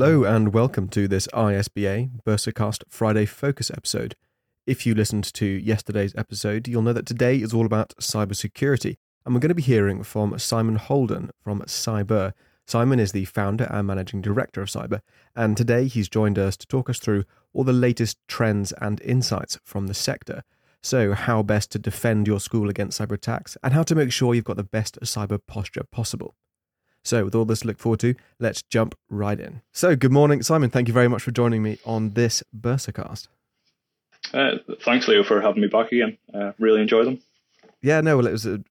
Hello and welcome to this ISBA Bursarcast Friday Focus episode. If you listened to yesterday's episode, you'll know that today is all about cybersecurity, and we're going to be hearing from Simon Holden from CyBur. Simon is the founder and managing director of CyBur, and today he's joined us to talk us through all the latest trends and insights from the sector. So, how best to defend your school against cyber attacks, and how to make sure you've got the best cyber posture possible. So, with all this to look forward to, let's jump right in. So, good morning, Simon. Thank you very much for joining me on this Bursarcast. Uh, thanks, Leo, for having me back again. Uh, really enjoyed them. Yeah, no, well, it was a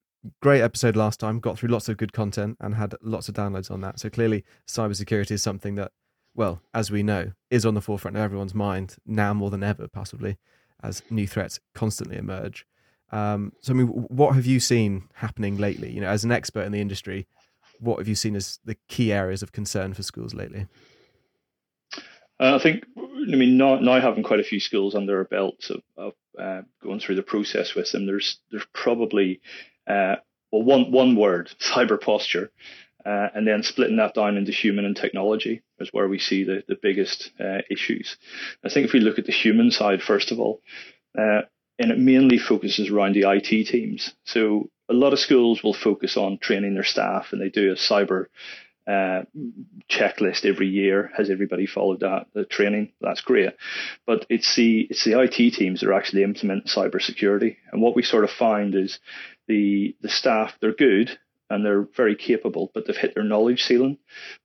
great episode last time. Got through lots of good content and had lots of downloads on that. So clearly, cybersecurity is something that, well, as we know, is on the forefront of everyone's mind now more than ever, possibly, as new threats constantly emerge. Um, so, I mean, what have you seen happening lately? You know, as an expert in the industry, what have you seen as the key areas of concern for schools lately? Uh, I think, I mean, now, now having quite a few schools under our belts of, of uh, going through the process with them, there's there's probably uh, well one one word cyber posture, uh, and then splitting that down into human and technology is where we see the the biggest uh, issues. I think if we look at the human side first of all, uh, and it mainly focuses around the IT teams. So a lot of schools will focus on training their staff, and they do a cyber uh, checklist every year. Has everybody followed that the training? That's great, but it's the it's the IT teams that are actually implementing cybersecurity. And what we sort of find is the the staff they're good and they're very capable, but they've hit their knowledge ceiling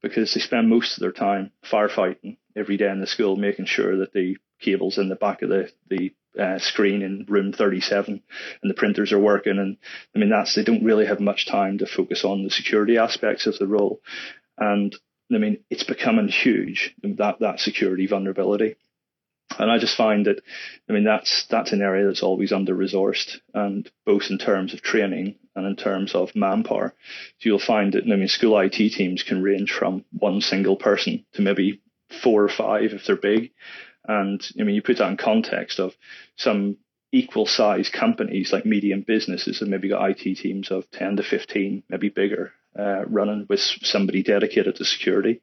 because they spend most of their time firefighting every day in the school, making sure that the cables in the back of the the uh, screen in room 37 and the printers are working. And I mean that's they don't really have much time to focus on the security aspects of the role. And I mean it's becoming huge that that security vulnerability. And I just find that I mean that's that's an area that's always under resourced and both in terms of training and in terms of manpower. So you'll find that I mean school IT teams can range from one single person to maybe four or five if they're big and I mean, you put that in context of some equal size companies like medium businesses have maybe got IT teams of 10 to 15, maybe bigger, uh, running with somebody dedicated to security.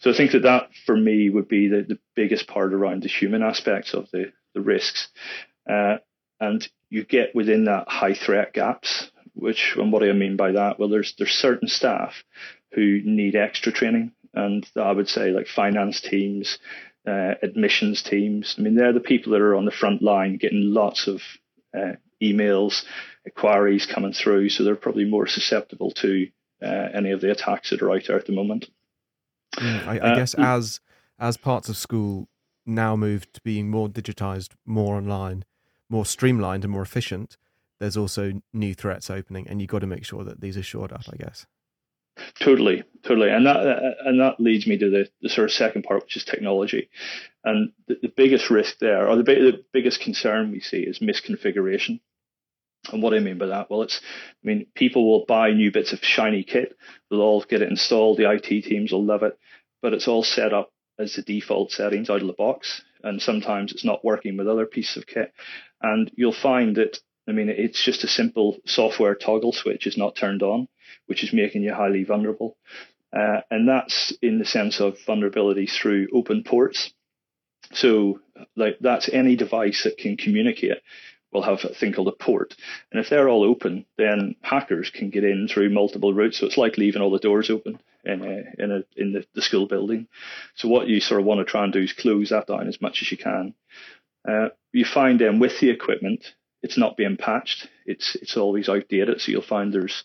So I think that that for me would be the, the biggest part around the human aspects of the, the risks. Uh, and you get within that high threat gaps, which, and what do I mean by that? Well, there's, there's certain staff who need extra training. And I would say like finance teams, uh, admissions teams. I mean, they're the people that are on the front line getting lots of uh, emails, inquiries coming through, so they're probably more susceptible to uh, any of the attacks that are out there at the moment. Mm, I, I uh, guess as as parts of school now move to being more digitized, more online, more streamlined, and more efficient, there's also new threats opening, and you've got to make sure that these are shored up. I guess. Totally, totally, and that and that leads me to the, the sort of second part, which is technology, and the, the biggest risk there, or the, the biggest concern we see, is misconfiguration. And what I mean by that, well, it's, I mean, people will buy new bits of shiny kit, they'll all get it installed, the IT teams will love it, but it's all set up as the default settings out of the box, and sometimes it's not working with other pieces of kit, and you'll find that, I mean, it's just a simple software toggle switch is not turned on which is making you highly vulnerable. Uh, and that's in the sense of vulnerability through open ports. So, like that's any device that can communicate will have a thing called a port. And if they're all open, then hackers can get in through multiple routes. So it's like leaving all the doors open in a, in a, in the, the school building. So what you sort of want to try and do is close that down as much as you can. Uh, you find then with the equipment, it's not being patched. It's it's always outdated. So you'll find there's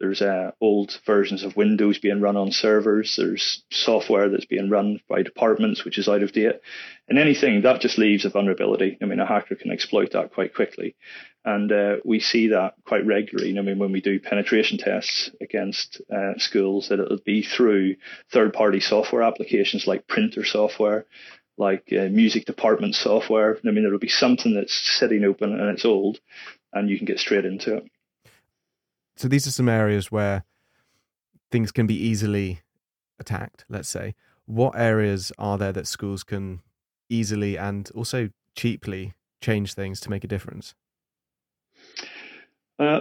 there's uh, old versions of Windows being run on servers. There's software that's being run by departments which is out of date, and anything that just leaves a vulnerability. I mean, a hacker can exploit that quite quickly, and uh, we see that quite regularly. I mean, when we do penetration tests against uh, schools, that it'll be through third-party software applications like printer software like uh, music department software. I mean, there will be something that's sitting open and it's old, and you can get straight into it. So these are some areas where things can be easily attacked. Let's say, what areas are there that schools can easily and also cheaply change things to make a difference? Uh,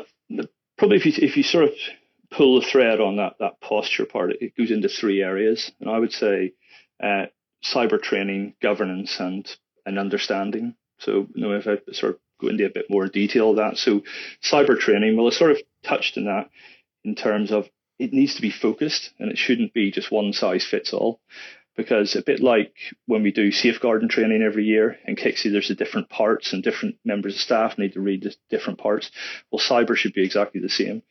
probably if you if you sort of pull the thread on that that posture part, it goes into three areas, and I would say uh, cyber training, governance, and and understanding. So, you know, if I sort of go into a bit more detail of that, so cyber training, well, I sort of touched on that in terms of it needs to be focused and it shouldn't be just one size fits all. Because a bit like when we do safeguarding training every year in KCSIE, there's the different parts and different members of staff need to read the different parts. Well, cyber should be exactly the same.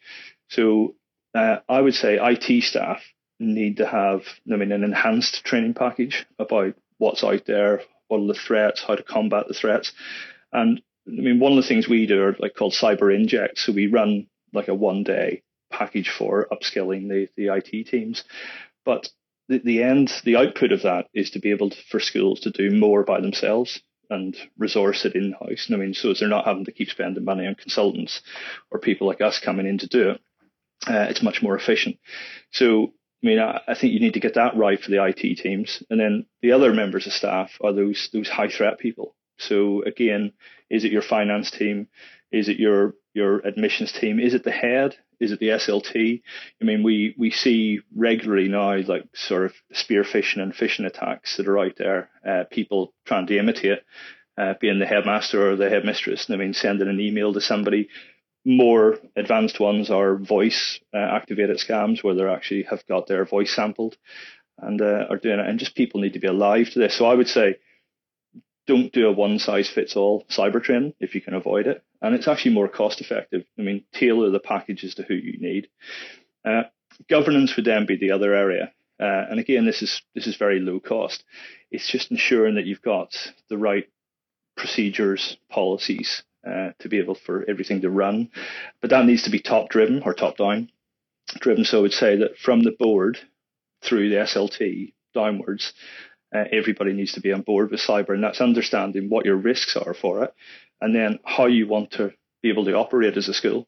So uh, I would say IT staff need to have, I mean, an enhanced training package about what's out there, what are the threats, how to combat the threats. And I mean, one of the things we do are like called cyber inject. So we run like a one day package for upskilling the, the IT teams. But the, the end, the output of that is to be able to, for schools to do more by themselves and resource it in house. I mean, so they're not having to keep spending money on consultants or people like us coming in to do it. Uh, it's much more efficient. So, mean, I, I, think you need to get that right for the IT teams, and then the other members of staff are those those high threat people. So again, is it your finance team? Is it your your admissions team? Is it the head? Is it the SLT? I mean, we, we see regularly now like sort of spear phishing and phishing attacks that are out there. Uh, people trying to imitate uh, being the headmaster or the headmistress. I mean, sending an email to somebody. More advanced ones are voice uh, activated scams where they actually have got their voice sampled and uh, are doing it. And just people need to be alive to this. So I would say don't do a one size fits all cyber training if you can avoid it. And it's actually more cost effective. I mean, tailor the packages to who you need. Uh, governance would then be the other area. Uh, and again, this is this is very low cost. It's just ensuring that you've got the right procedures, policies uh, to be able for everything to run. But that needs to be top driven or top down driven. So I would say that from the board through the SLT downwards, uh, everybody needs to be on board with cyber, and that's understanding what your risks are for it, and then how you want to be able to operate as a school.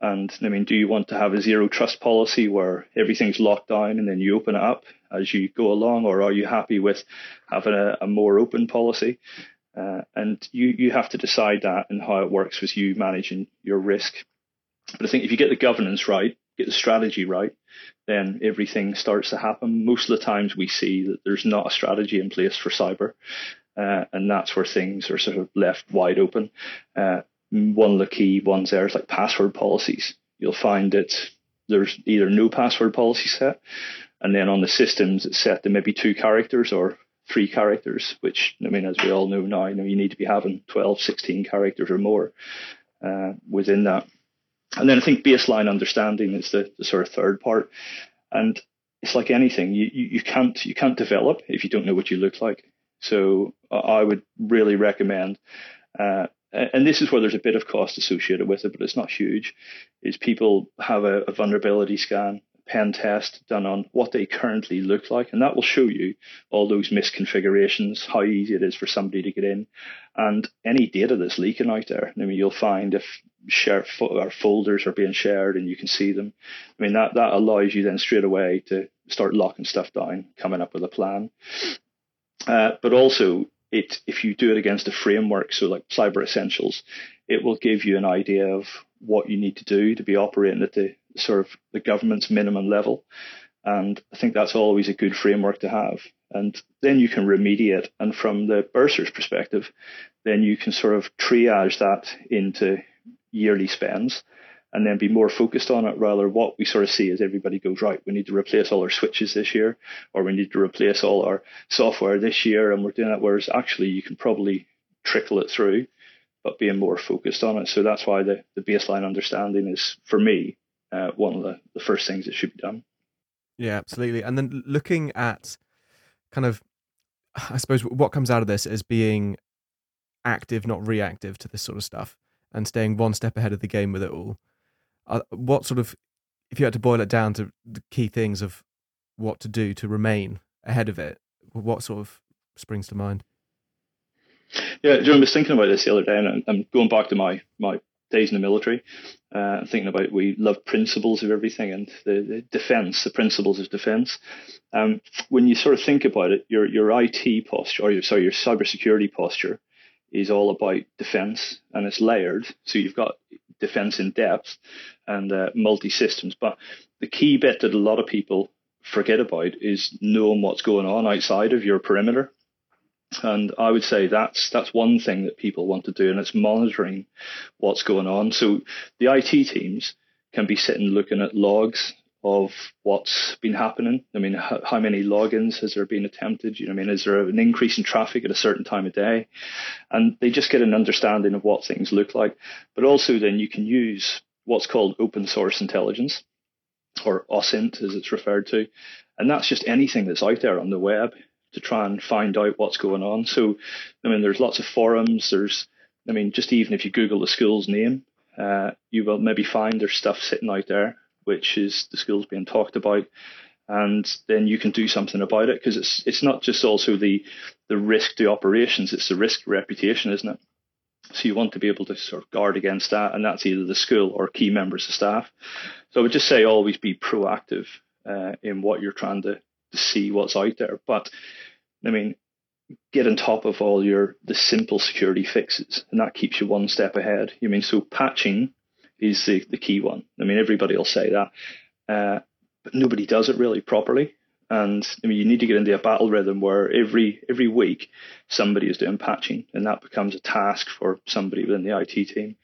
And I mean, do you want to have a zero trust policy where everything's locked down and then you open it up as you go along, or are you happy with having a, a more open policy? Uh, and you you have to decide that and how it works with you managing your risk. But I think if you get the governance right, get the strategy right, then everything starts to happen. Most of the times we see that there's not a strategy in place for cyber, uh, and that's where things are sort of left wide open. Uh, one of the key ones there is like password policies. You'll find that there's either no password policy set, and then on the systems it's set to maybe two characters or three characters, which I mean, as we all know now, you know you need to be having 12, 16 characters or more uh, within that. And then I think baseline understanding is the, the sort of third part. And it's like anything, you, you, you can't you can't develop if you don't know what you look like. So I would really recommend, uh, and this is where there's a bit of cost associated with it, but it's not huge. Is people have a, a vulnerability scan, pen test done on what they currently look like, and that will show you all those misconfigurations, how easy it is for somebody to get in, and any data that's leaking out there. I mean, you'll find if share or folders are being shared and you can see them. I mean, that that allows you then straight away to start locking stuff down, coming up with a plan. Uh, but also, it if you do it against a framework, so like Cyber Essentials, it will give you an idea of what you need to do to be operating at the sort of the government's minimum level. And I think that's always a good framework to have. And then you can remediate. And from the bursar's perspective, then you can sort of triage that into yearly spends and then be more focused on it rather what we sort of see as everybody goes right we need to replace all our switches this year or we need to replace all our software this year and we're doing that whereas actually you can probably trickle it through but being more focused on it so that's why the, the baseline understanding is for me uh, one of the, the first things that should be done yeah absolutely and then looking at kind of i suppose what comes out of this is being active not reactive to this sort of stuff and staying one step ahead of the game with it all. Uh, what sort of, if you had to boil it down to the key things of what to do to remain ahead of it, what sort of springs to mind? Yeah, I was thinking about this the other day, and I'm going back to my my days in the military, uh, thinking about we love principles of everything and the, the defense, the principles of defense. Um, when you sort of think about it, your your IT posture, or your sorry, your cybersecurity posture, is all about defense and it's layered. So you've got defense in depth and uh, multi systems. But the key bit that a lot of people forget about is knowing what's going on outside of your perimeter. And I would say that's that's one thing that people want to do, and it's monitoring what's going on. So the IT teams can be sitting looking at logs of what's been happening. I mean, how, how, many logins has there been attempted? You know, I mean, is there an increase in traffic at a certain time of day? And they just get an understanding of what things look like. But also, then you can use what's called open source intelligence, or OSINT as it's referred to, and that's just anything that's out there on the web to try and find out what's going on. So, I mean, there's lots of forums. There's, I mean, just even if you Google the school's name, uh, you will maybe find there's stuff sitting out there which is the school's being talked about, and then you can do something about it because it's it's not just also the the risk to operations, it's the risk to reputation, isn't it? So you want to be able to sort of guard against that, and that's either the school or key members of staff. So I would just say always be proactive uh, in what you're trying to, to see what's out there. But I mean, get on top of all your the simple security fixes, and that keeps you one step ahead. You mean so patching is the, the key one. I mean, everybody will say that, uh, but nobody does it really properly. And I mean, you need to get into a battle rhythm where every every week somebody is doing patching, and that becomes a task for somebody within the IT team.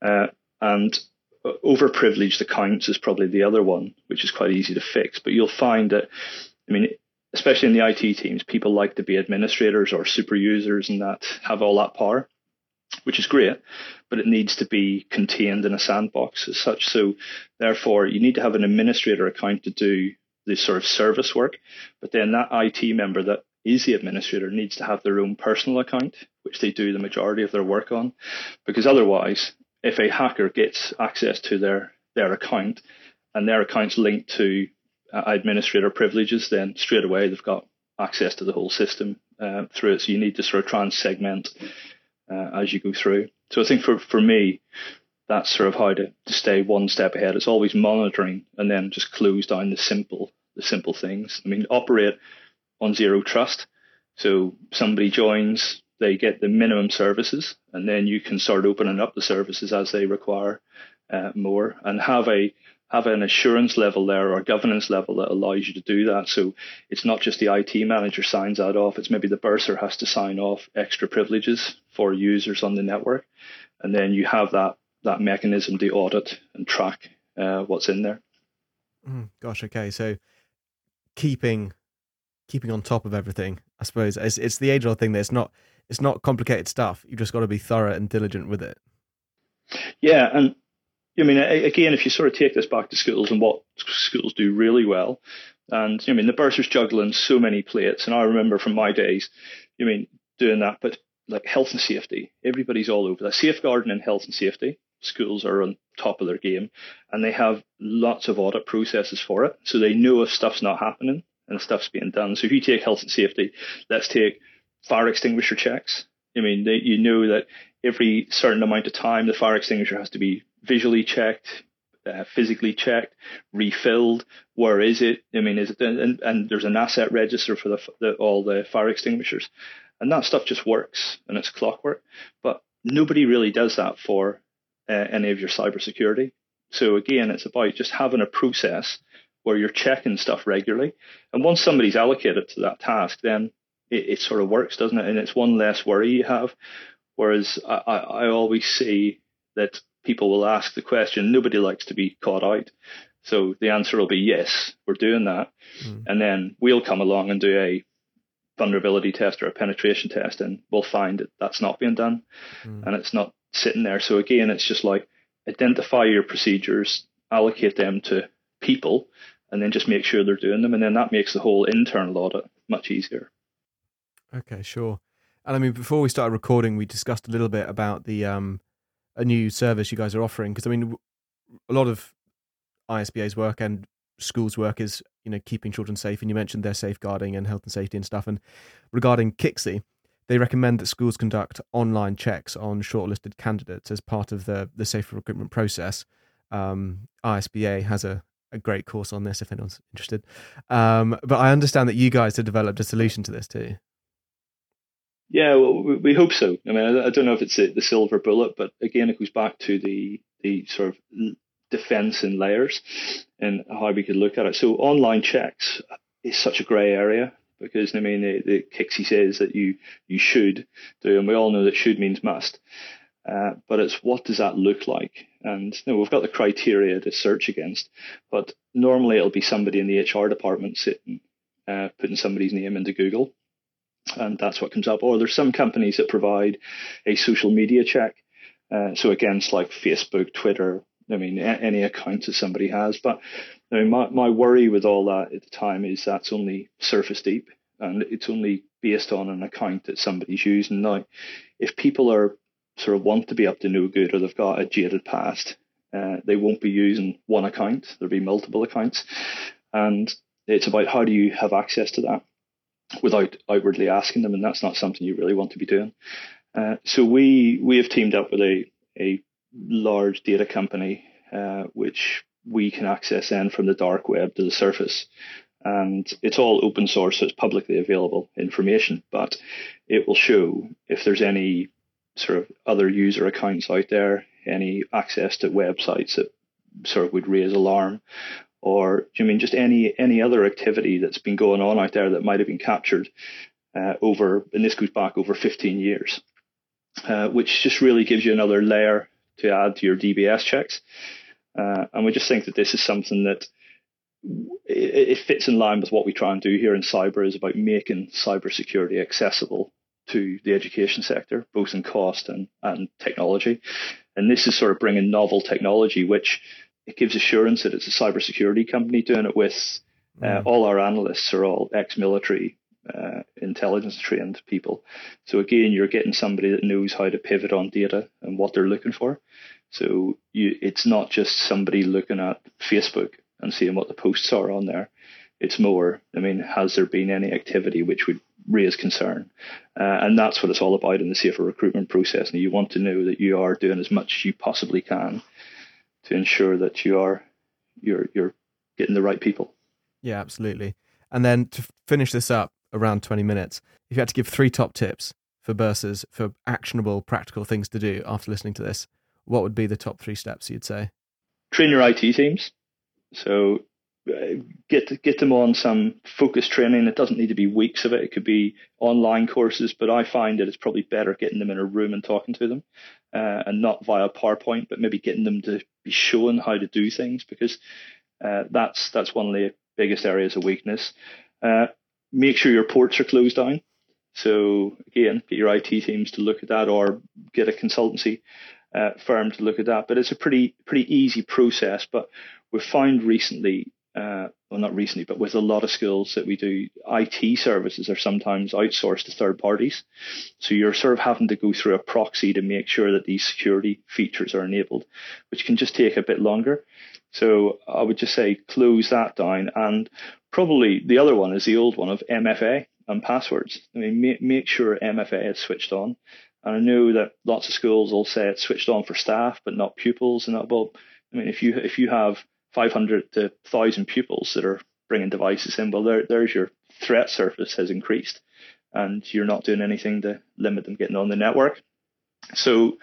Uh, and overprivileged accounts is probably the other one, which is quite easy to fix. But you'll find that, I mean, especially in the IT teams, people like to be administrators or super users and that have all that power which is great, but it needs to be contained in a sandbox as such. So therefore, you need to have an administrator account to do the sort of service work, but then that IT member that is the administrator needs to have their own personal account, which they do the majority of their work on, because otherwise, if a hacker gets access to their their account and their account's linked to administrator privileges, then straight away they've got access to the whole system uh, through it. So you need to sort of try and segment uh, as you go through. So I think for, for me, that's sort of how to, to stay one step ahead. It's always monitoring and then just close down the simple the simple things. I mean, operate on zero trust. So somebody joins, they get the minimum services, and then you can start opening up the services as they require uh, more, and have a have an assurance level there or a governance level that allows you to do that. So it's not just the IT manager signs that off, it's maybe the bursar has to sign off extra privileges for users on the network. And then you have that, that mechanism to audit and track uh, what's in there. Mm, gosh, okay. So keeping keeping on top of everything, I suppose, it's, it's the age old thing that it's not it's not complicated stuff. You've just got to be thorough and diligent with it. Yeah, and I mean, again, if you sort of take this back to schools and what schools do really well, and I mean, the bursar's juggling so many plates, and I remember from my days, I mean, doing that, but like health and safety, everybody's all over that. Safeguarding and health and safety, schools are on top of their game, and they have lots of audit processes for it, so they know if stuff's not happening and stuff's being done. So if you take health and safety, let's take fire extinguisher checks. I mean, they, you know that every certain amount of time, the fire extinguisher has to be visually checked, uh, physically checked, refilled. Where is it? I mean, is it? And, and there's an asset register for the, the, all the fire extinguishers, and that stuff just works and it's clockwork. But nobody really does that for uh, any of your cybersecurity. So again, it's about just having a process where you're checking stuff regularly, and once somebody's allocated to that task, then it, it sort of works, doesn't it? And it's one less worry you have. Whereas I, I, always see that people will ask the question. Nobody likes to be caught out. So the answer will be yes, we're doing that. Mm. And then we'll come along and do a vulnerability test or a penetration test and we'll find that that's not being done mm. and it's not sitting there. So again, it's just like identify your procedures, allocate them to people and then just make sure they're doing them. And then that makes the whole internal audit much easier. Okay, sure. And I mean, before we started recording, we discussed a little bit about the um, a new service you guys are offering? Because I mean, a lot of ISBA's work and schools' work is you know keeping children safe, and you mentioned their safeguarding and health and safety and stuff. And regarding KCSIE, they recommend that schools conduct online checks on shortlisted candidates as part of the the safer recruitment process. Um, ISBA has a a great course on this if anyone's interested. Um, but I understand that you guys have developed a solution to this too. Yeah, well, we hope so. I mean, I don't know if it's the silver bullet, but again, it goes back to the the sort of defense in layers. and how we could look at it. So online checks is such a grey area because I mean the, the KCSIE says that you you should do, and we all know that should means must. Uh, but it's what does that look like? And you know, we've got the criteria to search against, but normally it'll be somebody in the HR department sitting, uh, putting somebody's name into Google, and that's what comes up. Or there's some companies that provide a social media check, uh, so against like Facebook, Twitter, I mean, any account that somebody has. But I mean, my, my worry with all that at the time is that's only surface deep and it's only based on an account that somebody's using. Now, if people are sort of want to be up to no good or they've got a jaded past, uh, they won't be using one account. There'll be multiple accounts. And it's about how do you have access to that without outwardly asking them, and that's not something you really want to be doing. Uh, so we we have teamed up with a a large data company, uh, which we can access then from the dark web to the surface. And it's all open source, so it's publicly available information, but it will show if there's any sort of other user accounts out there, any access to websites that sort of would raise alarm, or do you mean just any any other activity that's been going on out there that might have been captured uh, over, and this goes back over 15 years, uh, which just really gives you another layer to add to your DBS checks. Uh, and we just think that this is something that it, it, fits in line with what we try and do here in CyBur is about making cybersecurity accessible to the education sector, both in cost and, and technology. And this is sort of bringing novel technology, which it gives assurance that it's a cybersecurity company doing it with. Uh, mm. all our analysts are all ex-military uh, intelligence trained people. So again, you're getting somebody that knows how to pivot on data and what they're looking for. So you, it's not just somebody looking at Facebook and seeing what the posts are on there. It's more, I mean, has there been any activity which would raise concern? Uh, and that's what it's all about in the safer recruitment process. And you want to know that you are doing as much as you possibly can to ensure that you are you're you're getting the right people. Yeah, absolutely. And then to finish this up, around 20 minutes. If you had to give three top tips for bursars for actionable, practical things to do after listening to this, what would be the top three steps you'd say? Train your IT teams. So uh, get get them on some focused training. It doesn't need to be weeks of it. It could be online courses, but I find that it's probably better getting them in a room and talking to them, uh, and not via PowerPoint, but maybe getting them to be shown how to do things because uh, that's that's one of the biggest areas of weakness. Uh, make sure your ports are closed down. So again, get your IT teams to look at that, or get a consultancy uh, firm to look at that. But it's a pretty pretty easy process. But we've found recently, uh, well not recently, but with a lot of schools that we do, IT services are sometimes outsourced to third parties. So you're sort of having to go through a proxy to make sure that these security features are enabled, which can just take a bit longer. So I would just say close that down. And probably the other one is the old one of MFA and passwords. I mean, make, make sure MFA is switched on. And I know that lots of schools will say it's switched on for staff, but not pupils. And that, well, I mean, if you if you have 500 to 1,000 pupils that are bringing devices in, well, there, there's your threat surface has increased, and you're not doing anything to limit them getting on the network. So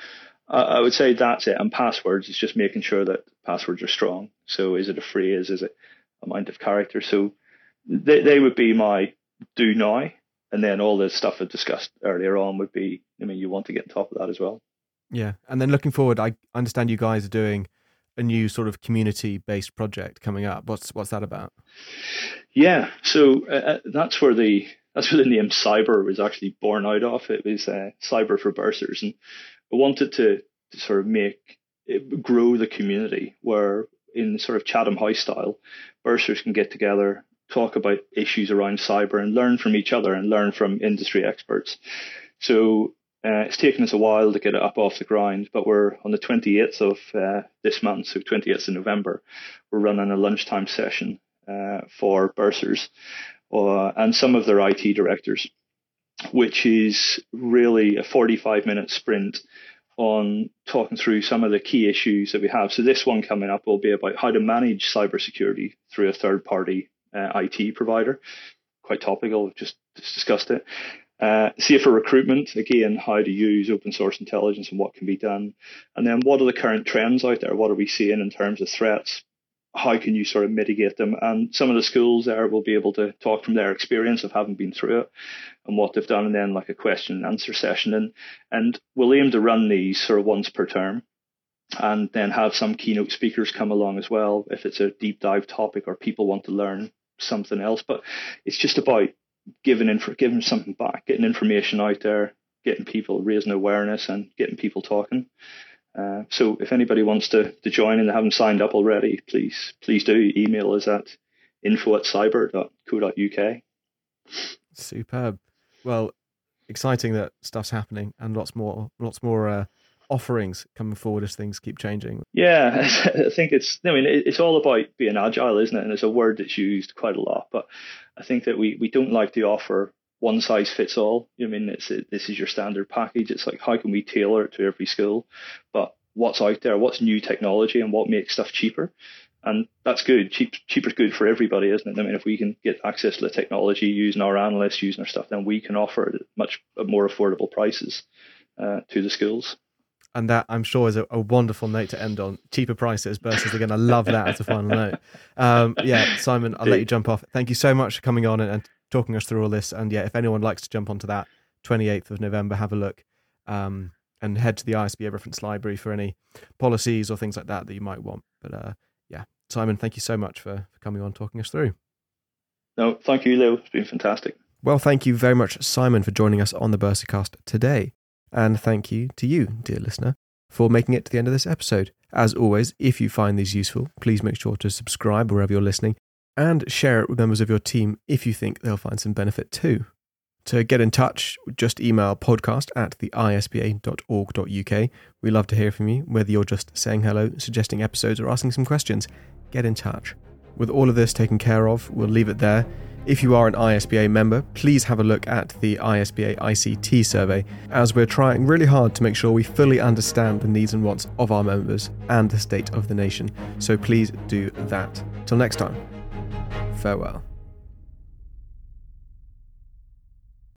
I would say that's it. And passwords is just making sure that passwords are strong. So is it a phrase? Is it amount of character? So they, they would be my do now. And then all the stuff I discussed earlier on would be, I mean, you want to get on top of that as well. Yeah. And then looking forward, I understand you guys are doing a new sort of community based project coming up. What's, what's that about? Yeah. So uh, uh, that's where the, that's where the name CyBur was actually born out of. It was uh, cyber for bursars. And I wanted to, to sort of make grow the community where in sort of Chatham House style, bursars can get together, talk about issues around cyber and learn from each other and learn from industry experts. So uh, it's taken us a while to get it up off the ground, but we're on the 28th of uh, this month, so 28th of November, we're running a lunchtime session uh, for bursars uh, and some of their IT directors which is really a 45 minute sprint on talking through some of the key issues that we have. So this one coming up will be about how to manage cybersecurity through a third party uh, IT provider. Quite topical. Just, just discussed it. Uh, safer recruitment, again, how to use open source intelligence and what can be done. And then what are the current trends out there? What are we seeing in terms of threats? how can you sort of mitigate them? And some of the schools there will be able to talk from their experience of having been through it and what they've done, and then like a question and answer session. And and we'll aim to run these sort of once per term, and then have some keynote speakers come along as well if it's a deep dive topic or people want to learn something else. But it's just about giving info, giving something back, getting information out there, getting people raising awareness, and getting people talking. Uh, so if anybody wants to, to join and they haven't signed up already, please please do email us at info at cybur.co.uk. Superb. Well, exciting that stuff's happening and lots more lots more uh, offerings coming forward as things keep changing. Yeah, I think it's. I mean, it's all about being agile, isn't it? And it's a word that's used quite a lot. But I think that we we don't like to offer one size fits all. I mean, it's this is your standard package. It's like how can we tailor it to every school? But what's out there? What's new technology and what makes stuff cheaper? And that's good. Cheap, cheaper is good for everybody, isn't it? I mean, if we can get access to the technology using our analysts, using our stuff, then we can offer it at much more affordable prices uh, to the schools. And that I'm sure is a, a, wonderful note to end on. Cheaper prices versus again. I love that as a final note. Um, yeah, Simon, I'll let you jump off. Thank you so much for coming on and, and talking us through all this. And yeah, if anyone likes to jump onto that 28th of November, have a look um, and head to the ISBA reference library for any policies or things like that that you might want. But uh, yeah, Simon, thank you so much for, for coming on talking us through. No, thank you, Lou. It's been fantastic. Well, thank you very much, Simon, for joining us on the Bursarcast today. And thank you to you, dear listener, for making it to the end of this episode. As always, if you find these useful, please make sure to subscribe wherever you're listening and share it with members of your team if you think they'll find some benefit too. To get in touch, just email podcast at the isba.org.uk. We love to hear from you, whether you're just saying hello, suggesting episodes, or asking some questions. Get in touch. With all of this taken care of, we'll leave it there. If you are an ISBA member, please have a look at the ISBA ICT survey, as we're trying really hard to make sure we fully understand the needs and wants of our members and the state of the nation. So please do that. Till next time. Farewell.